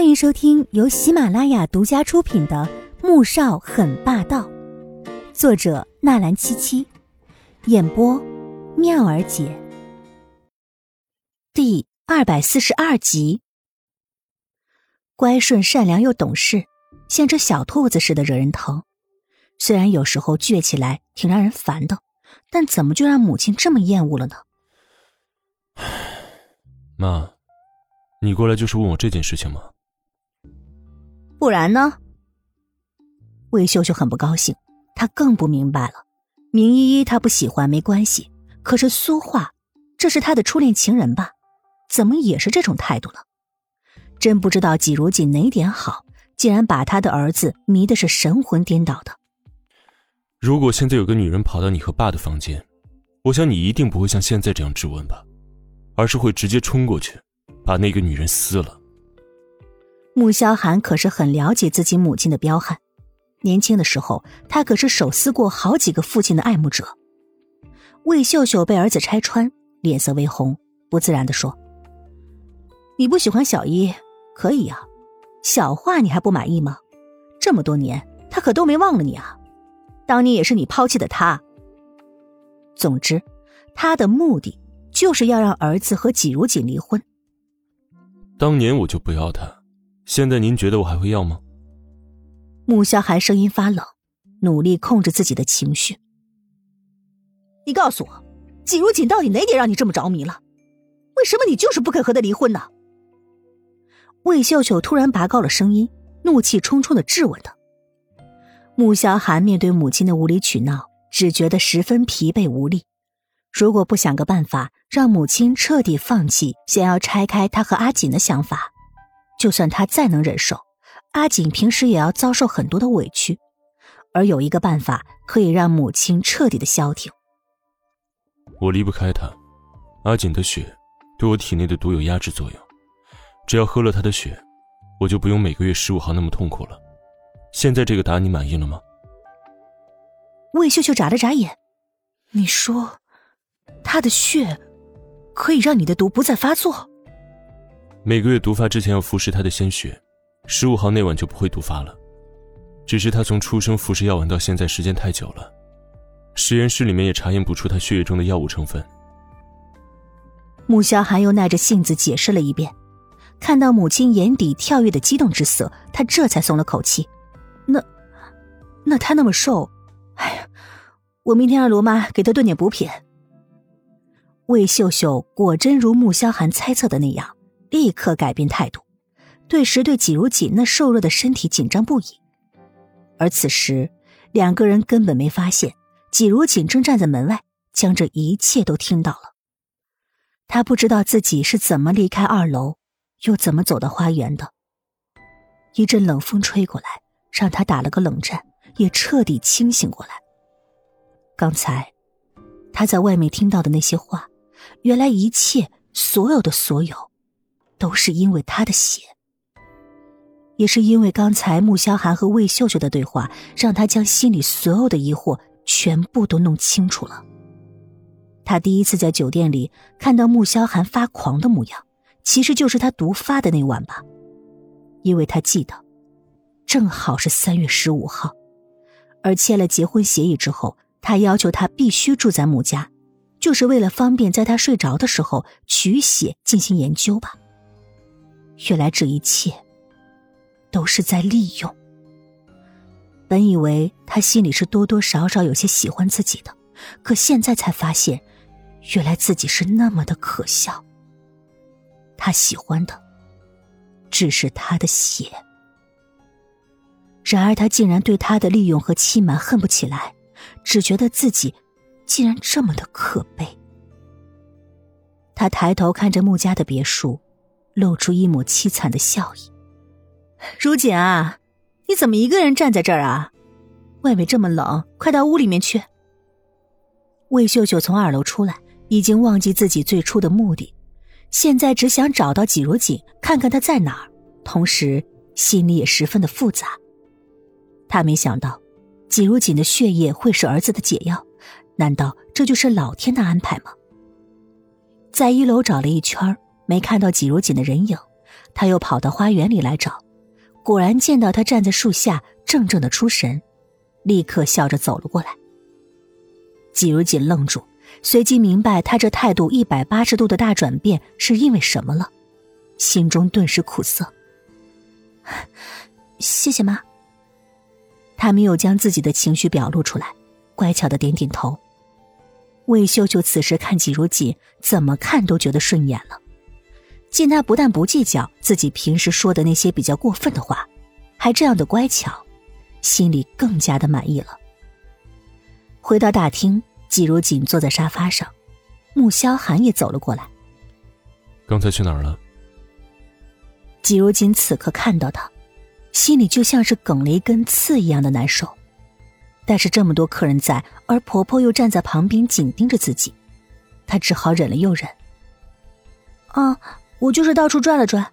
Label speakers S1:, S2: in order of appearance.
S1: 欢迎收听由喜马拉雅独家出品的《穆少很霸道》，作者纳兰七七，演播妙儿姐。第二百四十二集。乖顺、善良又懂事，像只小兔子似的惹人疼。虽然有时候倔起来挺让人烦的，但怎么就让母亲这么厌恶了呢？
S2: 妈，你过来就是问我这件事情吗？
S1: 不然呢？魏秀秀很不高兴，她更不明白了。明依依她不喜欢没关系，可是苏画，这是她的初恋情人吧？怎么也是这种态度呢？真不知道季如锦哪点好，竟然把他的儿子迷的是神魂颠倒的。
S2: 如果现在有个女人跑到你和爸的房间，我想你一定不会像现在这样质问吧，而是会直接冲过去，把那个女人撕了。
S1: 穆萧寒可是很了解自己母亲的彪悍，年轻的时候他可是手撕过好几个父亲的爱慕者。魏秀秀被儿子拆穿，脸色微红，不自然的说：“你不喜欢小一，可以呀，小画你还不满意吗？这么多年他可都没忘了你啊，当年也是你抛弃的他。总之，他的目的就是要让儿子和季如锦离婚。
S2: 当年我就不要他。”现在您觉得我还会要吗？
S1: 穆萧寒声音发冷，努力控制自己的情绪。你告诉我，季如锦到底哪点让你这么着迷了？为什么你就是不肯和他离婚呢？魏秀秀突然拔高了声音，怒气冲冲的质问他。穆萧寒面对母亲的无理取闹，只觉得十分疲惫无力。如果不想个办法让母亲彻底放弃想要拆开他和阿锦的想法。就算他再能忍受，阿锦平时也要遭受很多的委屈，而有一个办法可以让母亲彻底的消停。
S2: 我离不开他，阿锦的血对我体内的毒有压制作用，只要喝了他的血，我就不用每个月十五号那么痛苦了。现在这个答案你满意了吗？
S1: 魏秀秀眨了眨眼，你说，他的血可以让你的毒不再发作？
S2: 每个月毒发之前要服食他的鲜血，十五号那晚就不会毒发了。只是他从出生服食药丸到现在时间太久了，实验室里面也查验不出他血液中的药物成分。
S1: 穆萧寒又耐着性子解释了一遍，看到母亲眼底跳跃的激动之色，他这才松了口气。那，那他那么瘦，哎呀，我明天让罗妈给他炖点补品。魏秀秀果真如穆萧寒猜测的那样。立刻改变态度，顿时对季如锦那瘦弱的身体紧张不已。而此时，两个人根本没发现季如锦正站在门外，将这一切都听到了。他不知道自己是怎么离开二楼，又怎么走到花园的。一阵冷风吹过来，让他打了个冷战，也彻底清醒过来。刚才他在外面听到的那些话，原来一切所有的所有。都是因为他的血，也是因为刚才穆萧寒和魏秀秀的对话，让他将心里所有的疑惑全部都弄清楚了。他第一次在酒店里看到穆萧寒发狂的模样，其实就是他毒发的那晚吧，因为他记得，正好是三月十五号，而签了结婚协议之后，他要求他必须住在穆家，就是为了方便在他睡着的时候取血进行研究吧。原来这一切都是在利用。本以为他心里是多多少少有些喜欢自己的，可现在才发现，原来自己是那么的可笑。他喜欢的只是他的血，然而他竟然对他的利用和欺瞒恨不起来，只觉得自己竟然这么的可悲。他抬头看着穆家的别墅。露出一抹凄惨的笑意。如锦啊，你怎么一个人站在这儿啊？外面这么冷，快到屋里面去。魏秀秀从二楼出来，已经忘记自己最初的目的，现在只想找到季如锦，看看他在哪儿，同时心里也十分的复杂。他没想到，季如锦的血液会是儿子的解药，难道这就是老天的安排吗？在一楼找了一圈没看到季如锦的人影，他又跑到花园里来找，果然见到他站在树下，怔怔的出神，立刻笑着走了过来。季如锦愣住，随即明白他这态度一百八十度的大转变是因为什么了，心中顿时苦涩。谢谢妈。他没有将自己的情绪表露出来，乖巧的点点头。魏秀秀此时看季如锦，怎么看都觉得顺眼了。见他不但不计较自己平时说的那些比较过分的话，还这样的乖巧，心里更加的满意了。回到大厅，季如锦坐在沙发上，穆萧寒也走了过来。
S2: 刚才去哪儿了？
S1: 季如锦此刻看到他，心里就像是梗了一根刺一样的难受。但是这么多客人在，而婆婆又站在旁边紧盯着自己，她只好忍了又忍。啊，我就是到处转了转。